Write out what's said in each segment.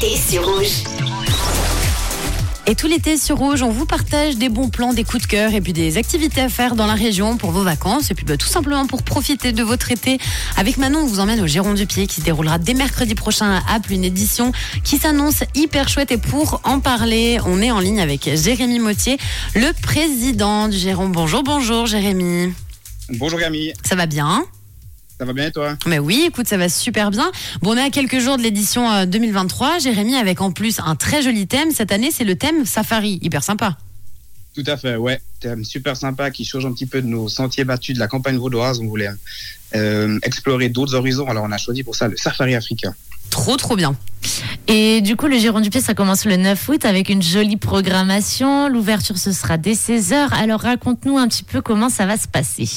l'été sur Rouge. Et tout l'été sur Rouge, on vous partage des bons plans, des coups de cœur et puis des activités à faire dans la région pour vos vacances et puis bah, tout simplement pour profiter de votre été. Avec Manon, on vous emmène au Géron du Pied qui se déroulera dès mercredi prochain à Apple, une édition qui s'annonce hyper chouette. Et pour en parler, on est en ligne avec Jérémy Mottier, le président du Géron. Bonjour, bonjour Jérémy. Bonjour Camille, Ça va bien? Ça va bien et toi? Mais oui, écoute, ça va super bien. Bon, on est à quelques jours de l'édition euh, 2023. Jérémy, avec en plus un très joli thème. Cette année, c'est le thème Safari. Hyper sympa. Tout à fait, ouais. Thème super sympa qui change un petit peu de nos sentiers battus de la campagne vaudoise. On voulait euh, explorer d'autres horizons. Alors on a choisi pour ça le safari africain. Trop, trop bien. Et du coup, le Giron du Pied, ça commence le 9 août avec une jolie programmation. L'ouverture, ce sera dès 16h. Alors, raconte-nous un petit peu comment ça va se passer.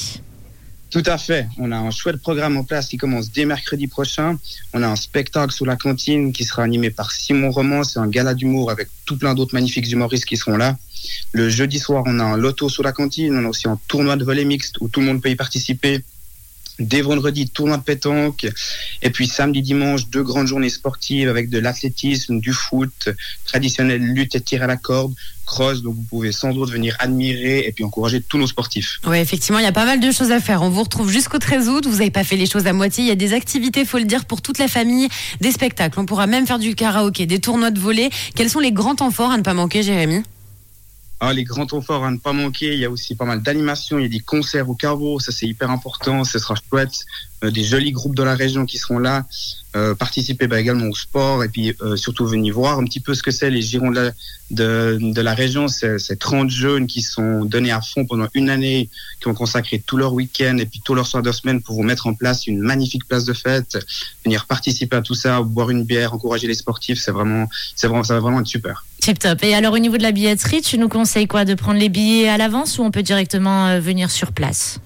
Tout à fait. On a un chouette programme en place qui commence dès mercredi prochain. On a un spectacle sous la cantine qui sera animé par Simon Roman. C'est un gala d'humour avec tout plein d'autres magnifiques humoristes qui seront là. Le jeudi soir, on a un loto sous la cantine. On a aussi un tournoi de volley mixte où tout le monde peut y participer. Dès vendredi, tournoi de pétanque. Et puis samedi, dimanche, deux grandes journées sportives avec de l'athlétisme, du foot, traditionnelle lutte et tir à la corde, cross. Donc vous pouvez sans doute venir admirer et puis encourager tous nos sportifs. Oui, effectivement, il y a pas mal de choses à faire. On vous retrouve jusqu'au 13 août. Vous n'avez pas fait les choses à moitié. Il y a des activités, faut le dire, pour toute la famille, des spectacles. On pourra même faire du karaoké, des tournois de volley. Quels sont les grands temps forts à ne pas manquer, Jérémy? Ah, les grands temps forts à ne pas manquer. Il y a aussi pas mal d'animations. Il y a des concerts au carreau. Ça, c'est hyper important. Ce sera chouette. Euh, des jolis groupes de la région qui seront là. Euh, participer bah, également au sport et puis euh, surtout venir voir un petit peu ce que c'est les girons de la, de, de la région. C'est c'est 30 jeunes qui sont donnés à fond pendant une année, qui ont consacré tout leur week-end et puis tout leur soir de semaine pour vous mettre en place une magnifique place de fête, venir participer à tout ça, boire une bière, encourager les sportifs. C'est vraiment, c'est vraiment, ça va vraiment être super. Tip top. Et alors, au niveau de la billetterie, tu nous conseilles quoi? De prendre les billets à l'avance ou on peut directement euh, venir sur place?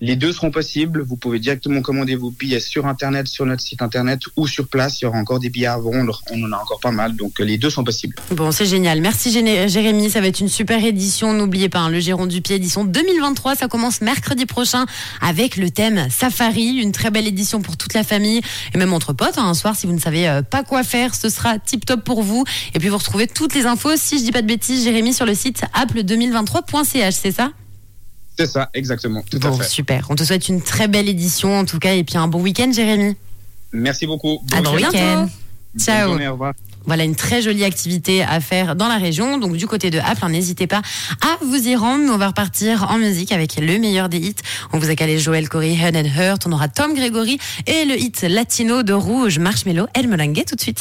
Les deux seront possibles. Vous pouvez directement commander vos billets sur Internet, sur notre site Internet ou sur place. Il y aura encore des billets à vendre. On en a encore pas mal. Donc, les deux sont possibles. Bon, c'est génial. Merci Jérémy. Ça va être une super édition. N'oubliez pas, hein, le Géron du Pied édition 2023. Ça commence mercredi prochain avec le thème Safari. Une très belle édition pour toute la famille et même entre potes. hein. Un soir, si vous ne savez euh, pas quoi faire, ce sera tip top pour vous. Et puis vous retrouvez toutes les infos, si je dis pas de bêtises, Jérémy, sur le site apple2023.ch, c'est ça? C'est ça, exactement. Tout à Bon, fait. super. On te souhaite une très belle édition en tout cas et puis un bon week-end, Jérémy. Merci beaucoup. À Bonne très week-end. Ciao. journée, au revoir. Voilà une très jolie activité à faire dans la région. Donc du côté de Apple, hein, n'hésitez pas à vous y rendre. Nous, on va repartir en musique avec le meilleur des hits. On vous a calé Joël Corey, Head and Hurt. On aura Tom Gregory et le hit latino de Rouge, Marshmello, El Melangue tout de suite.